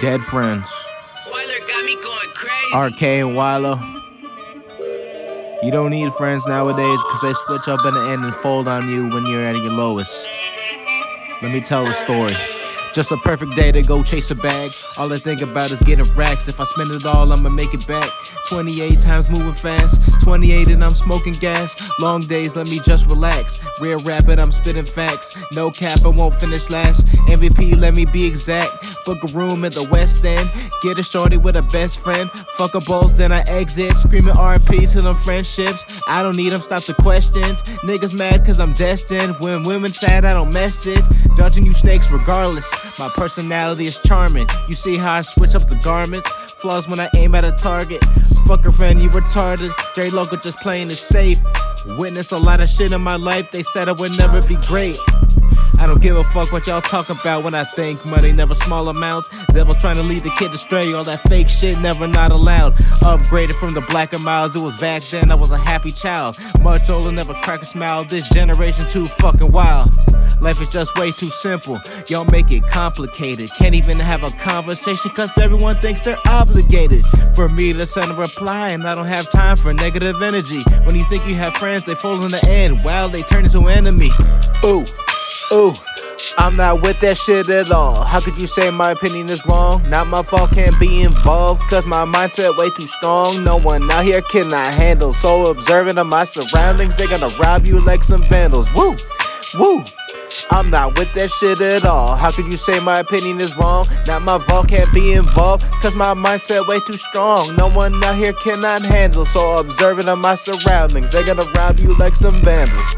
Dead friends. Wylo got me going crazy. Arkay and Wylo. You don't need friends nowadays because they switch up in the end and fold on you when you're at your lowest. Let me tell a story. Just a perfect day to go chase a bag. All I think about is getting racks. If I spend it all, I'ma make it back. 28 times moving fast. 28 and I'm smoking gas. Long days, let me just relax. Real rapid, I'm spitting facts. No cap, I won't finish last. MVP, let me be exact. Book a room at the West End. Get a shorty with a best friend. Fuck a both, then I exit. Screaming RP to them friendships. I don't need them, stop the questions. Niggas mad cause I'm destined. When women sad, I don't message. Judging you snakes regardless. My personality is charming. You see how I switch up the garments? Flaws when I aim at a target. Fuck a friend, you retarded. J Loco just playing it safe. Witness a lot of shit in my life, they said I would never be great. I don't give a fuck what y'all talk about when I think money, never small amounts. Devils trying to lead the kid astray, all that fake shit never not allowed. Upgraded from the Black and Milds, it was back then I was a happy child. Much older, never crack a smile. This generation too fucking wild. Life is just way too simple. Y'all make it complicated. Can't even have a conversation cause everyone thinks they're obligated. For me to send a reply, and I don't have time for negative energy. When you think you have friends, they fold in the end. Wow, they turn into enemy. Ooh. Ooh, I'm not with that shit at all. How could you say my opinion is wrong? Not my fault, can't be involved. Cause my mindset way too strong. No one out here cannot handle. So observant of my surroundings, they gonna rob you like some vandals. Woo, woo. I'm not with that shit at all. How could you say my opinion is wrong? Not my fault, can't be involved. Cause my mindset way too strong. No one out here cannot handle. So observant of my surroundings, they gonna rob you like some vandals.